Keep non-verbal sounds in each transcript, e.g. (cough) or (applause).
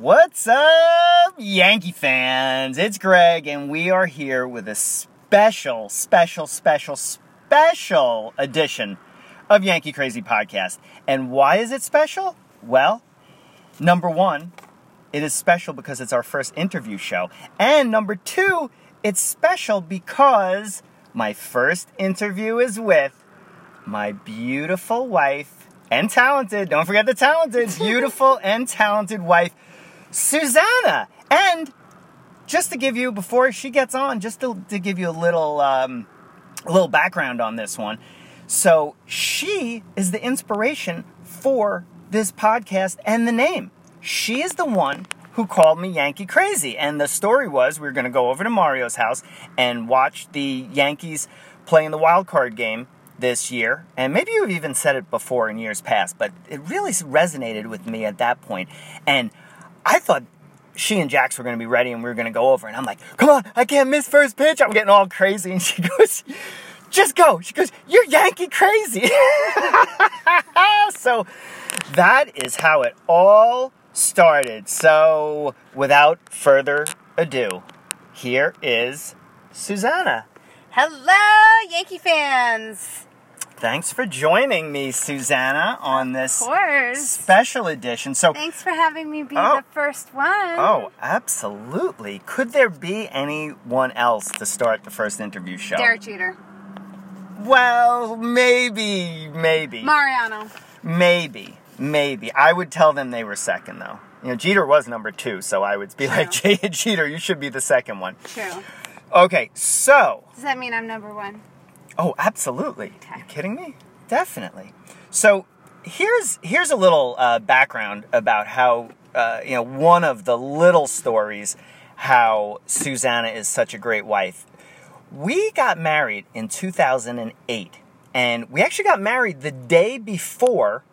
What's up, Yankee fans? It's Greg, and we are here with a special, special, special, special edition of Yankee Crazy Podcast. And why is it special? Well, number one, it is special because it's our first interview show. And number two, it's special because my first interview is with my beautiful wife and talented, don't forget the talented, (laughs) beautiful and talented wife, Susanna. And just to give you, before she gets on, just to, to give you a little, um, a little background on this one. So she is the inspiration for this podcast and the name. She is the one who called me Yankee Crazy. And the story was we were going to go over to Mario's house and watch the Yankees play in the wild card game this year. And maybe you've even said it before in years past, but it really resonated with me at that point. And I thought she and Jax were going to be ready and we were going to go over. And I'm like, come on, I can't miss first pitch. I'm getting all crazy. And she (laughs) goes, just go. She goes, you're Yankee crazy. (laughs) so that is how it all started. So without further ado, here is Susanna. Hello, Yankee fans. Thanks for joining me, Susanna, on this special edition. So, Thanks for having me be Oh. the first one. oh, absolutely. Could there be anyone else to start the first interview show? Derek Jeter. Well, maybe, maybe, Mariano. maybe, maybe. I would tell them they were second, though. You know, Jeter was number two, so I would be like, Jay (laughs) Jeter, you should be the second one. True. Okay, so Does that mean I'm number one? Oh, absolutely. Okay. You kidding me? Definitely. So here's here's a little uh, background about how uh, you know one of the little stories how Susanna is such a great wife. We got married in 2008, and we actually got married the day before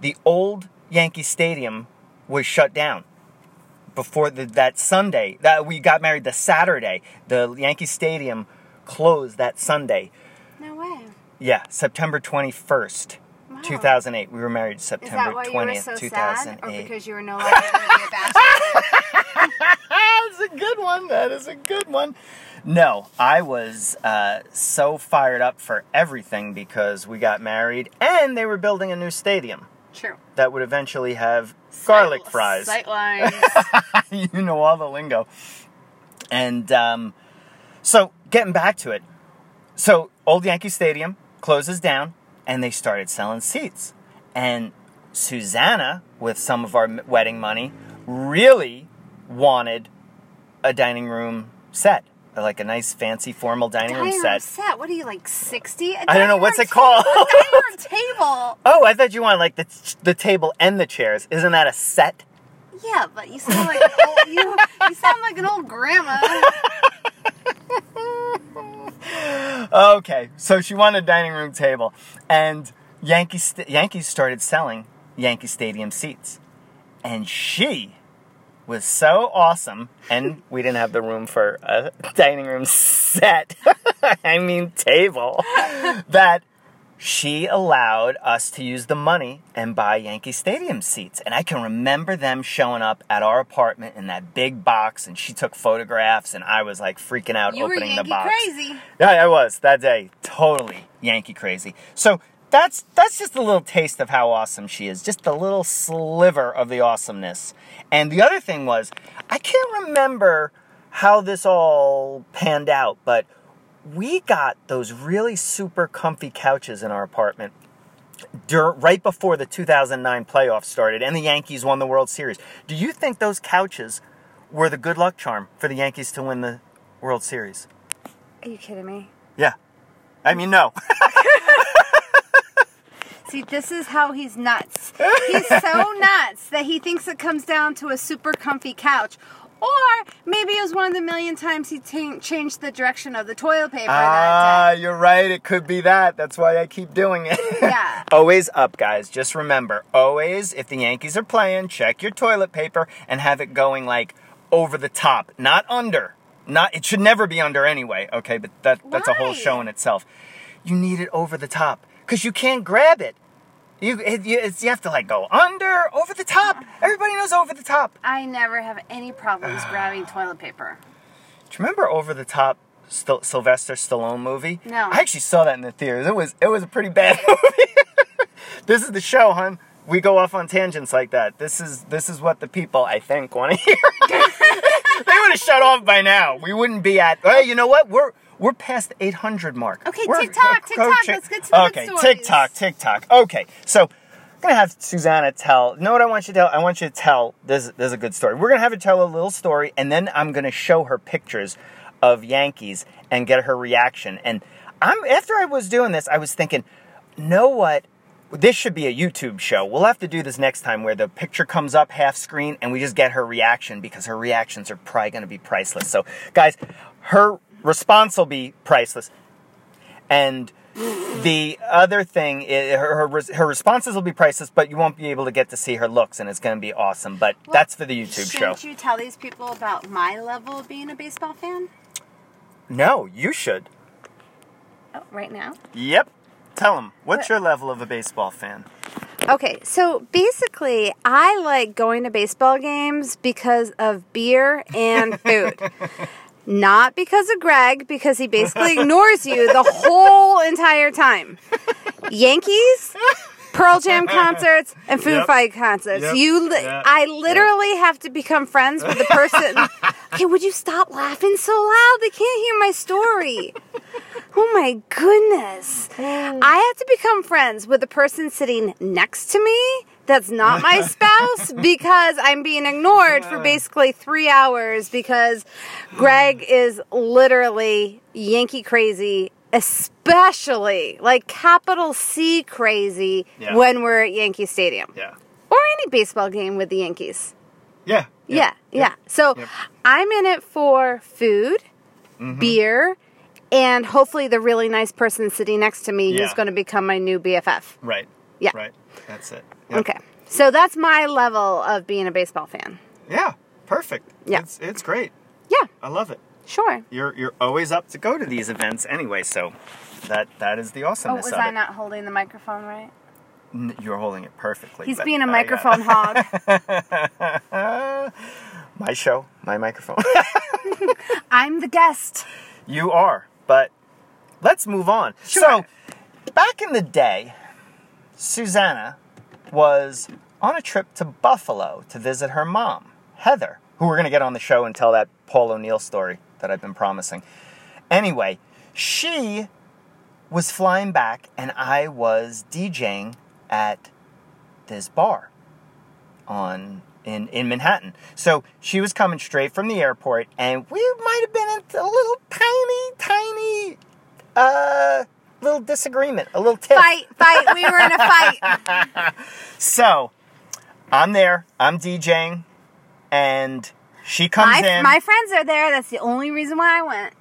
the old Yankee Stadium was shut down before the, that Sunday. That we got married the Saturday. The Yankee Stadium closed that Sunday. No way. Yeah, September 21st, Wow. 2008. We were married September that why you were 20th, so sad? 2008. Or because you were no longer going to be a bachelor? (laughs) That's a good one. That is a good one. No, I was uh, so fired up for everything because we got married and they were building a new stadium True. that would eventually have garlic fries. Sight (laughs) lines. you know all the lingo. And um, so, getting back to it. So, Old Yankee Stadium closes down, and they started selling seats. And Susanna, with some of our wedding money, really wanted a dining room set, like a nice, fancy, formal dining, dining room set. set. What are you, like 60? I don't know, what's it called? (laughs) dining room table. (laughs) Oh, I thought you wanted like the the table and the chairs. Isn't that a set? Yeah, but you sound like an old, you, you sound like an old grandma. (laughs) Okay, so she wanted a dining room table, and Yankee st- Yankees started selling Yankee Stadium seats, and she was so awesome, and (laughs) we didn't have the room for a dining room set. (laughs) I mean table (laughs) that she allowed us to use the money and buy Yankee Stadium seats. And I can remember them showing up at our apartment in that big box, and she took photographs, and I was like freaking out You were opening the box. Yankee box. crazy. Yeah, I was that day. Totally Yankee crazy. So that's that's just a little taste of how awesome she is. Just a little sliver of the awesomeness. And the other thing was, I can't remember how this all panned out, but we got those really super comfy couches in our apartment dur- right before the 2009 playoffs started and the Yankees won the World Series. Do you think those couches were the good luck charm for the Yankees to win the World Series? Are you kidding me? Yeah. I mean, no. (laughs) See, this is how he's nuts. He's so (laughs) nuts that he thinks it comes down to a super comfy couch. Or maybe it was one of the million times he changed the direction of the toilet paper Ah, you're right. It could be that. That's why I keep doing it. (laughs) Yeah. always up, guys. Just remember, always, if the Yankees are playing, check your toilet paper and have it going like over the top, not under. Not. It should never be under anyway. Okay, but that that's a whole show in itself. You need it over the top because you can't grab it. You it, you, it's, you have to like go under, over the top. Everybody knows over the top. I never have any problems (sighs) grabbing toilet paper. Do you remember over the top Sylvester Stallone movie? No. I actually saw that in the theaters. It was it was a pretty bad (laughs) movie. (laughs) this is the show, hon. We go off on tangents like that. This is this is what the people I think want to (laughs) hear. they would have shut off by now. We wouldn't be at. Hey, you know what? We're we're past the 800 mark. Okay, We're TikTok, TikTok, let's get to the good Okay, stories. TikTok, TikTok. Okay, so I'm gonna have Susanna tell. Know what I want you to tell? I want you to tell. This, this is a good story. We're gonna have her tell a little story, and then I'm gonna show her pictures of Yankees and get her reaction. And I'm after I was doing this, I was thinking, know what? This should be a YouTube show. We'll have to do this next time where the picture comes up half screen and we just get her reaction because her reactions are probably going to be priceless. So, guys, her response will be priceless. And the other thing is her, her, her responses will be priceless, but you won't be able to get to see her looks, and it's going to be awesome. But that's for the YouTube show. Shouldn't you tell these people about my level of being a baseball fan? No, you should. Oh, right now? Yep. Tell them. What's What- your level of a baseball fan? Okay, so basically, I like going to baseball games because of beer and food. (laughs) Not because of Greg, because he basically (laughs) ignores you the whole entire time. Yankees, Pearl Jam concerts, and Foo Yep. Fight concerts. Yep. You, li- Yeah. I literally have to become friends with the person. (laughs) okay, would you stop laughing so loud? They can't hear my story. Oh my goodness. Oh. I have to become friends with the person sitting next to me that's not my (laughs) spouse because I'm being ignored for basically three hours because Greg is literally Yankee crazy, especially like capital C crazy Yeah. when we're at Yankee Stadium Yeah. or any baseball game with the Yankees. Yeah. Yeah, yeah. So Yep. I'm in it for food, Mm-hmm. beer, and hopefully the really nice person sitting next to me Yeah. who's going to become my new BFF. Right. Yeah. Right. That's it. Yep. Okay. So that's my level of being a baseball fan. Yeah. Perfect. Yeah. It's it's great. Yeah, I love it. sure. You're you're always up to go to these events anyway, so that that is the awesomeness. Oh, was I it. not holding the microphone right? N- You're holding it perfectly. He's being a I, uh, microphone (laughs) hog. (laughs) my show, my microphone. (laughs) I'm the guest. you are, but let's move on. So, back in the day, Susanna was on a trip to Buffalo to visit her mom, Heather, who we're going to get on the show and tell that Paul O'Neill story that I've been promising. Anyway, she was flying back, and I was DJing at this bar on in in Manhattan. So she was coming straight from the airport, and we might have been in a little tiny, tiny, uh, little disagreement, a little tiff. Fight, fight. We were in a fight. (laughs) So I'm there, I'm DJing, and she comes My, in. my friends are there. That's the only reason why I went.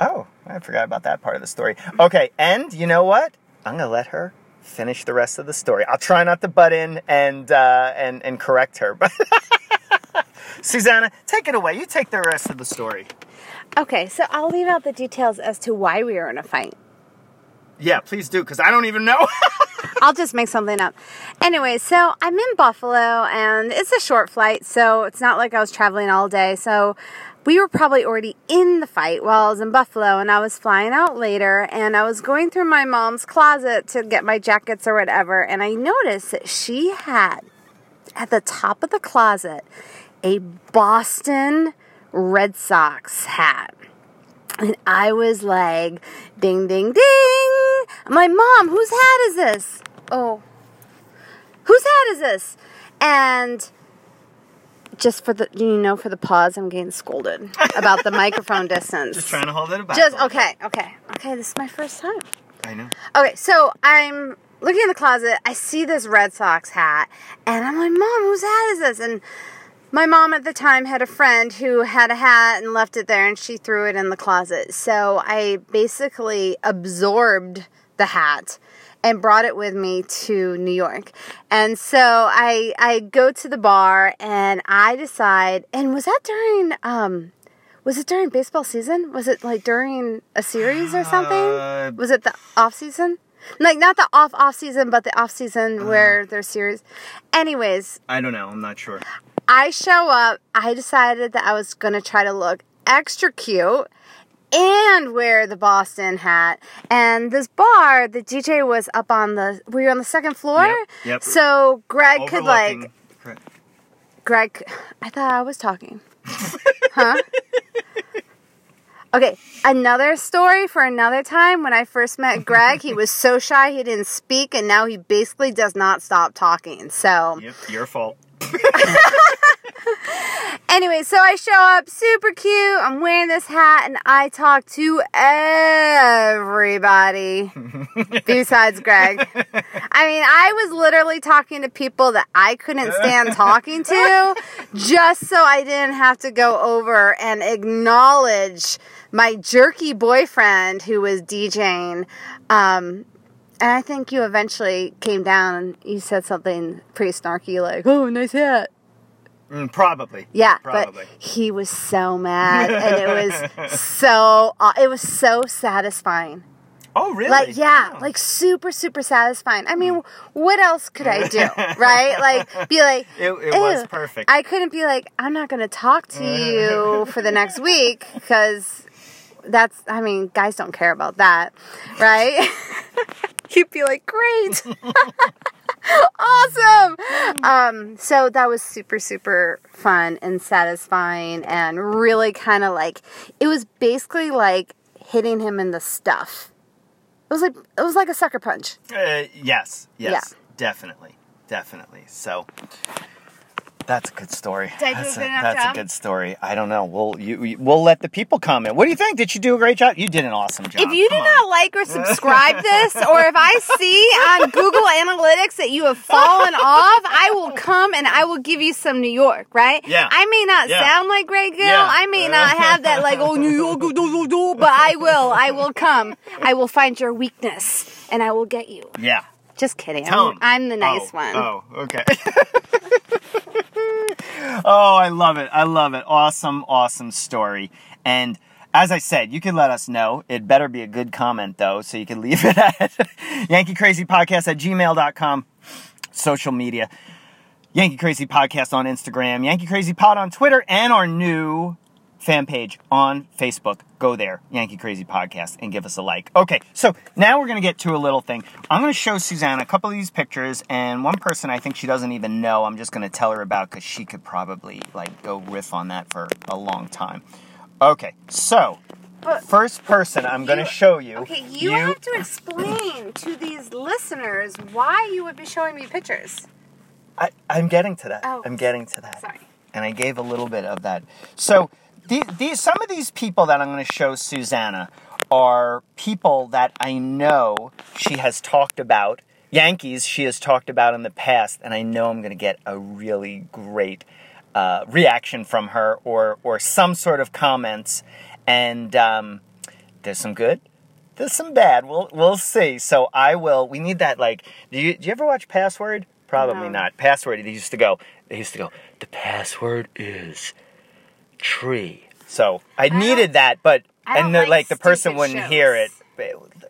Oh, I forgot about that part of the story. Okay, and you know what? I'm gonna let her finish the rest of the story. I'll try not to butt in and uh, and and correct her, but (laughs) Susanna, take it away. You take the rest of the story. Okay, so I'll leave out the details as to why we were in a fight. Yeah, please do, because I don't even know. (laughs) I'll just make something up. Anyway, so I'm in Buffalo and it's a short flight, so it's not like I was traveling all day. So we were probably already in the fight while I was in Buffalo and I was flying out later and I was going through my mom's closet to get my jackets or whatever and I noticed that she had at the top of the closet a Boston Red Sox hat. And I was like, ding, ding, ding. I'm Mom, whose hat is this? Oh, whose hat is this? And just for the, you know, for the pause, I'm getting scolded about the (laughs) microphone distance. Just trying to hold it back. Just, okay, okay, okay, this is my first time. I know. Okay, so I'm looking in the closet. I see this Red Sox hat, and I'm like, Mom, whose hat is this? And my mom at the time had a friend who had a hat and left it there, and she threw it in the closet. So I basically absorbed the hat and brought it with me to New York. And so I I go to the bar and I decide and was that during um was it during baseball season? Was it like during a series or something? Uh, was it the off season? like not the off off season, but the off season Uh-huh. where there's series. Anyways, I don't know. I'm not sure. I show up. I decided that I was gonna try to look extra cute and wear the Boston hat. And this bar, the DJ was up on the. We were on the second floor? Yep, yep. So Greg could like. Correct. Greg, I thought I was talking. (laughs) huh? Okay, another story for another time. When I first met Greg, he was so shy he didn't speak, and now he basically does not stop talking. So, Yep, your fault. (laughs) anyway, so I show up super cute. I'm wearing this hat, and I talk to everybody (laughs) besides Greg. I mean, I was literally talking to people that I couldn't stand talking to just so I didn't have to go over and acknowledge my jerky boyfriend who was DJing. Um, and I think you eventually came down and you said something pretty snarky like, oh, nice hat. Mm, probably. Yeah, Probably. but he was so mad, and it was (laughs) so it was so satisfying. Oh, really? Like yeah, Oh. like super super satisfying. I mean, what else could I do, (laughs) right? Like be like It- it was perfect. I couldn't be like I'm not going to talk to (laughs) you for the next week because that's I mean, guys don't care about that, right? (laughs) You'd be like, great. (laughs) awesome. Um, so that was super, super fun and satisfying and really kind of like it was basically like hitting him in the stuff. It was like it was like a sucker punch. Uh, yes, yes, Yeah. definitely, definitely. So that's a good story. Did do a that's that's a good story. I don't know. We'll you, we'll let the people comment. What do you think? Did you do a great job? You did an awesome job. If you do on. not like or subscribe this, or if I see on Google Analytics that you have fallen (laughs) off, I will come and I will give you some New York, right? Yeah. I may not Yeah. sound like Greg Gill. Yeah. I may not (laughs) have that like oh New York, do, do, do, but I will. I will come. I will find your weakness and I will get you. yeah. Just kidding. Tell I'm. I'm the nice Oh, one. Oh, okay. (laughs) oh, I love it. I love it. Awesome, awesome story. And as I said, you can let us know. It better be a good comment, though, so you can (laughs) leave it at Yankee Crazy Podcast at gmail.com, social media. Yankee Crazy Podcast on Instagram, Yankee Crazy Pod on Twitter, and our new fan page on Facebook. Go there, Yankee Crazy Podcast, and give us a like. Okay, so now we're going to get to a little thing. I'm going to show Susanna a couple of these pictures, and one person I think she doesn't even know, I'm just going to tell her about because she could probably like go riff on that for a long time. Okay, so But- first person I'm going to show you. Okay, you, have to explain (coughs) to these listeners why you would be showing me pictures. I, I'm getting to that. Oh. I'm getting to that. Sorry. and I gave a little bit of that. So the, these some of these people that I'm going to show Susanna are people that I know she has talked about. Yankees she has talked about in the past, and I know I'm going to get a really great uh, reaction from her or or some sort of comments. And um, there's some good. There's some bad. We'll we'll see. So I will. We need that. Like, do you do you ever watch Password? Probably No. not. Password. They used to go. They used to go. The password is tree. So I, needed that, but I and the, like like the person wouldn't shows. hear it.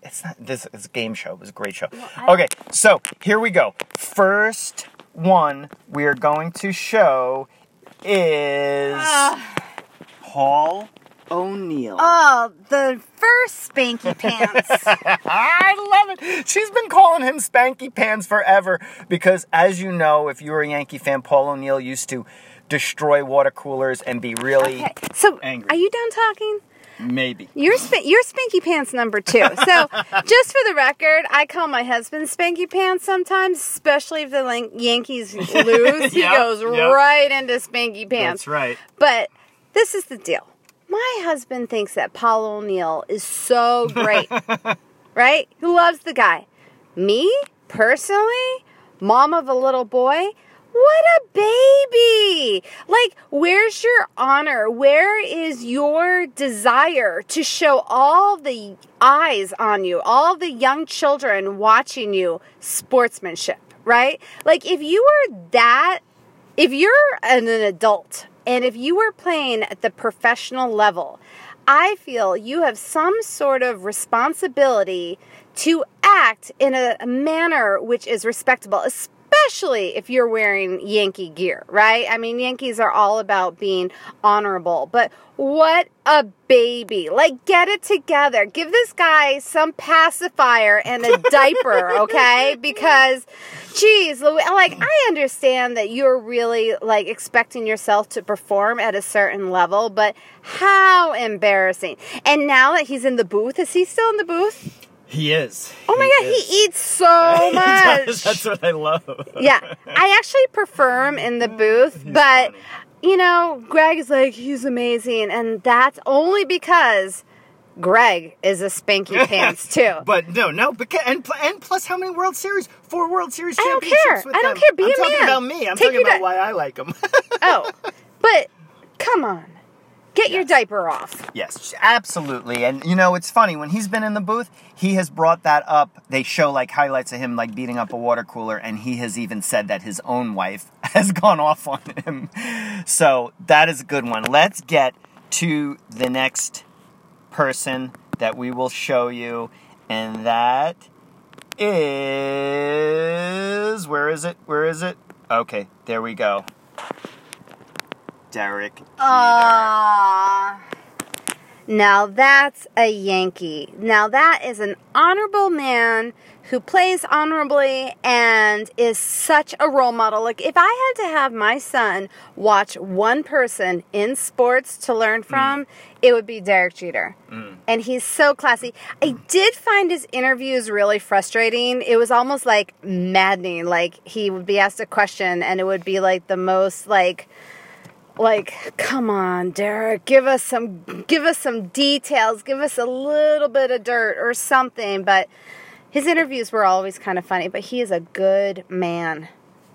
It's not. This is a game show. It was a great show. I okay, so here we go. First one we are going to show is ah. Paul O'Neill. Oh, the first spanky (laughs) pants. I love it. She's been calling him Spanky Pants forever because, as you know, if you were a Yankee fan, Paul O'Neill used to destroy water coolers and be really Okay, so Angry. are you done talking? maybe. You're sp- you're Spanky Pants number two. So, (laughs) just for the record, I call my husband Spanky Pants sometimes, especially if the Lan- Yankees (laughs) lose. he Yep, goes yep. right into Spanky Pants. That's right. But this is the deal. My husband thinks that Paul O'Neill is so great, (laughs) right? He loves the guy. Me, personally, mom of a little boy, what a baby! Like, where's your honor? Where is your desire to show all the eyes on you, all the young children watching you, sportsmanship, right? Like, if you were that if you're an, an adult and if you were playing at the professional level, I feel you have some sort of responsibility to act in a, manner which is respectable, especially if you're wearing Yankee gear, right? I mean, Yankees are all about being honorable, but what a baby. Like, get it together. Give this guy some pacifier and a diaper, (laughs) okay? Because, geez, Louis, like, I understand that you're really, like, expecting yourself to perform at a certain level, but how embarrassing. And now that he's in the booth, is he still in the booth? He is. Oh my god, is. he eats so (laughs) He much. does. That's what I love. yeah, I actually prefer him in the (laughs) booth, He's but funny. you know, Greg is like he's amazing, and that's only because Greg is a spanky (laughs) pants too. But no, no, because and and plus, how many World Series? Four World Series I don't championships care. with I don't them. care. Be I'm a talking man. about me. I'm Take talking about di- why I like him. oh, but come on, get your diaper off. yes, absolutely. And you know, it's funny when he's been in the booth, he has brought that up. They show like highlights of him like beating up a water cooler, and he has even said that his own wife (laughs) has gone off on him. So that is a good one. Let's get to the next person that we will show you, and that is where is it? Where is it? Okay, there we go. Derek Jeter. Ah. Now that's a Yankee. Now that is an honorable man who plays honorably and is such a role model. Like if I had to have my son watch one person in sports to learn from, it would be Derek Jeter. And he's so classy. I did find his interviews really frustrating. It was almost like maddening. Like he would be asked a question and it would be like the most like like come on derek give us some give us some details give us a little bit of dirt or something but his interviews were always kind of funny but he is a good man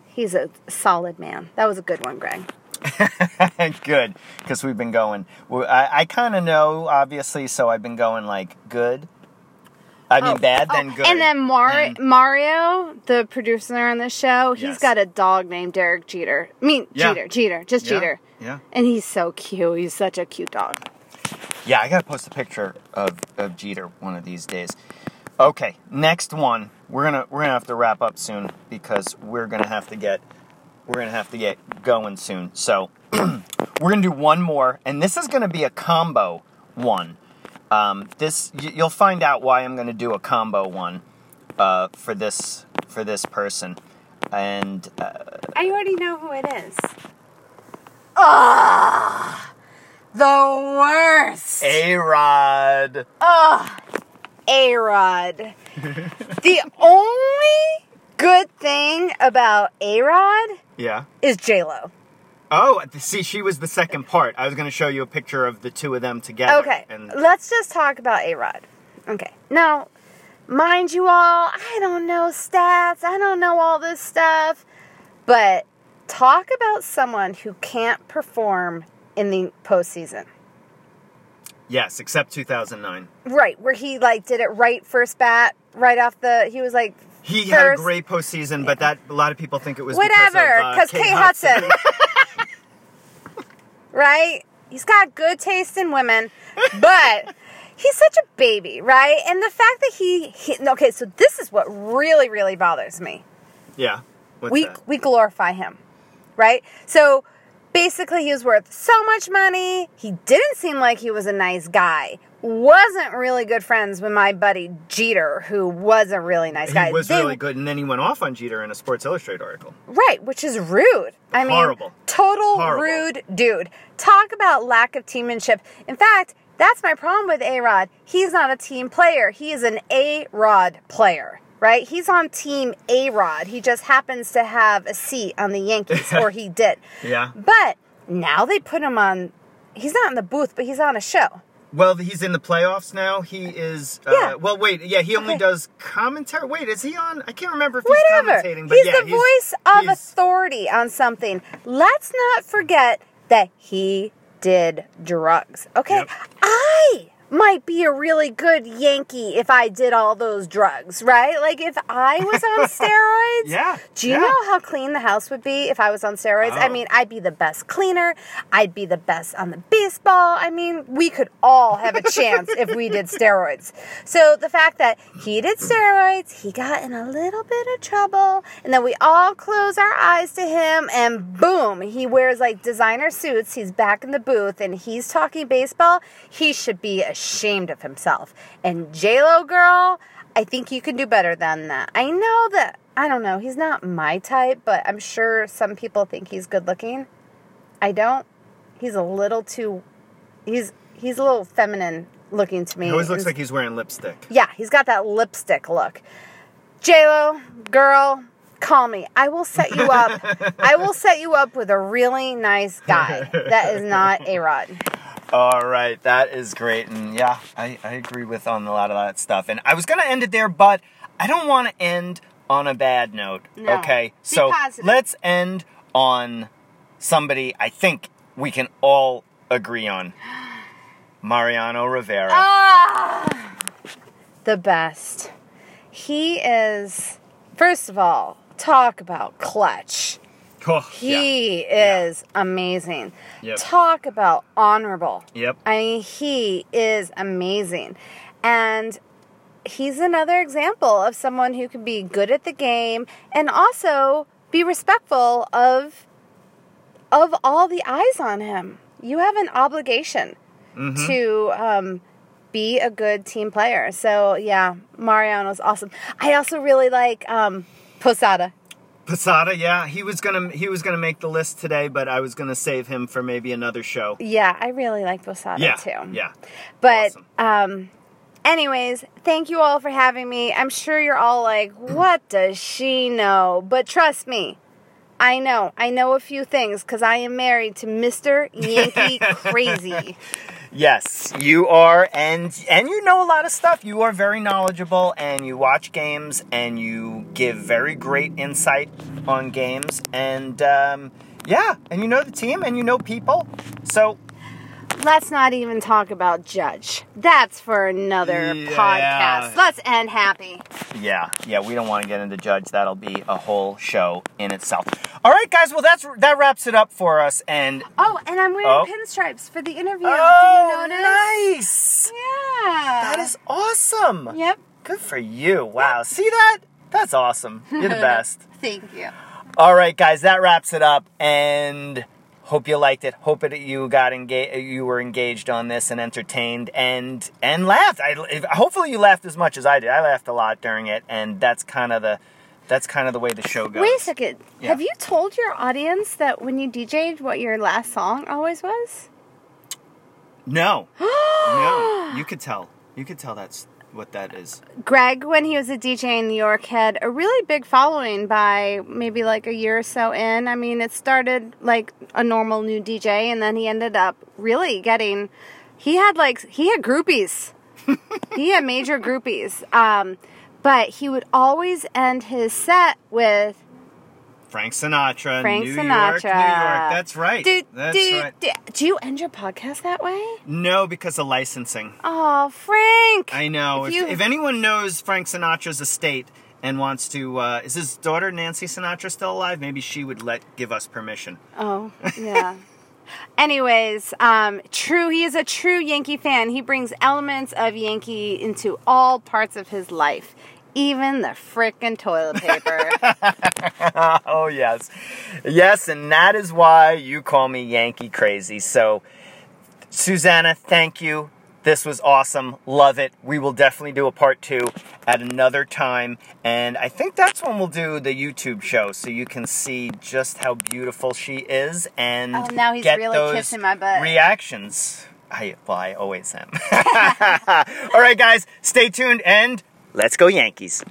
he's a solid man that was a good one greg (laughs) good, because we've been going. I, I kind of know, obviously, so I've been going like good. I mean, Oh, bad, oh, then good. and then Mar- mario the producer on the show he's Yes. got a dog named derek jeter i mean Yeah. jeter jeter just Yeah, jeter Yeah. and he's so cute he's such a cute dog Yeah, I gotta post a picture of, of Jeter one of these days. Okay, next one. We're gonna we're gonna have to wrap up soon because we're gonna have to get we're gonna have to get going soon. So (clears throat) we're gonna do one more, and this is gonna be a combo one. Um, this y- you'll find out why I'm gonna do a combo one uh, for this for this person, and uh, I already know who it is. Ah, the worst. A Rod. Ugh, A Rod. (laughs) the only good thing about A Rod Yeah. is J Lo. Oh, see, she was the second part. I was going to show you a picture of the two of them together. Okay, And let's just talk about A Rod. Okay, now, mind you all, I don't know stats, I don't know all this stuff, but talk about someone who can't perform in the postseason. yes, except 2009. Right, where he like did it right first bat, right off the. He was like He had a great postseason, but that a lot of people think it was whatever, uh, because because Kate Hudson. (laughs) right, he's got good taste in women, but he's such a baby, right? And the fact that he, he okay, so this is what really, really bothers me. yeah. We that? we glorify him, right? So basically, he was worth so much money. He didn't seem like he was a nice guy. Wasn't really good friends with my buddy Jeter, who was a really nice guy. He was They- really good, and then he went off on Jeter in a Sports Illustrated article. Right, which is rude. I mean, Horrible. total Horrible. rude dude. Talk about lack of teammanship. In fact, that's my problem with A Rod. He's not a team player. He is an A Rod player, right? He's on team A Rod. He just happens to have a seat on the Yankees, or he (laughs) did. Yeah. But now they put him on. He's not in the booth, but he's on a show. Well, he's in the playoffs now. He is. Uh, Yeah. Well, wait. Yeah, he only Okay. does commentary. Wait, is he on? I can't remember if he's Whatever. commentating. But He's yeah, the voice of he's- authority on something. Let's not forget that he did drugs. Okay? Yep. I might be a really good Yankee if I did all those drugs, right? Like if I was on (laughs) steroids? Yeah, Do you yeah. know how clean the house would be if I was on steroids? I Oh. mean, I'd be the best cleaner. I'd be the best on the baseball. I mean, we could all have a chance if we did steroids. So the fact that he did steroids, he got in a little bit of trouble, and then we all close our eyes to him, and boom, he wears like designer suits. He's back in the booth, and he's talking baseball. He should be ashamed of himself. And J Lo girl. I think you can do better than that. I know that I don't know, he's not my type, but I'm sure some people think he's good looking. I don't. He's a little too he's he's a little feminine looking to me. He always looks He's- like he's wearing lipstick. Yeah, he's got that lipstick look. J-Lo, girl, call me. I will set you up. (laughs) I will set you up with a really nice guy. That is not A Rod. All right, that is great, and yeah, I, I agree with on a lot of that stuff. And I was gonna end it there, but I don't want to end on a bad note. No. Okay, Be so positive. let's end on somebody I think we can all agree on. (gasps) Mariano Rivera. Ah, the best. He is, first of all, talk about clutch. Oh, yeah. He is amazing. Yep. Talk about honorable. Yep. I mean, he is amazing. And he's another example of someone who can be good at the game and also be respectful of of all the eyes on him. You have an obligation Mm-hmm. to um, be a good team player. So yeah, Mariano's awesome. I also really like um, Posada. Posada, yeah, he was gonna he was gonna make the list today, but I was gonna save him for maybe another show. Yeah, I really like Posada Yeah, too. yeah. But Awesome. um anyways, thank you all for having me. I'm sure you're all like, (clears throat) what does she know? But trust me, I know. I know a few things cuz I am married to Mr. Yankee (laughs) Crazy. Yes, you are, and and you know a lot of stuff. You are very knowledgeable, and you watch games, and you give very great insight on games, and um, yeah, and you know the team, and you know people. So Let's not even talk about Judge. That's for another Yeah. podcast. Let's end happy. yeah, yeah, we don't want to get into Judge. That'll be a whole show in itself. All right, guys. Well, that's that wraps it up for us, and Oh, and I'm wearing Oh. pinstripes for the interview. oh, Did you oh, notice? nice! Yeah. That is awesome. Yep. Good for you. Wow. See that? That's awesome. You're the (laughs) best. Thank you. All right, guys, that wraps it up, and hope you liked it. Hope that you got engaged, you were engaged on this and entertained, and and laughed. I hopefully you laughed as much as I did. I laughed a lot during it, and that's kind of the that's kind of the way the show goes. Wait a second. Yeah. Have you told your audience that when you DJ'd what your last song always was? No, (gasps) no, you could tell. You could tell that's what that is. Greg, when he was a DJ in New York, had a really big following by maybe like a year or so in. I mean, it started like a normal new DJ, and then he ended up really getting. He had like he had groupies. (laughs) he had major groupies. Um, but he would always end his set with Frank Sinatra, Frank New Sinatra. York, New York. That's right. Do, That's do, right. do, do you end your podcast that way? No, because of licensing. Oh, Frank. I know. If If, you- if anyone knows Frank Sinatra's estate and wants to, uh, is his daughter Nancy Sinatra still alive? Maybe she would let give us permission. Oh, yeah. (laughs) Anyways, um, true. He is a true Yankee fan. He brings elements of Yankee into all parts of his life, even the frickin' toilet paper. (laughs) oh yes, yes, and that is why you call me Yankee Crazy. So, Susanna, thank you. This was awesome. Love it. We will definitely do a part two at another time. And I think that's when we'll do the YouTube show so you can see just how beautiful she is and Oh, now he's get really those kissing my butt. reactions. I, well, I always am. (laughs) All right, guys, stay tuned and let's go Yankees.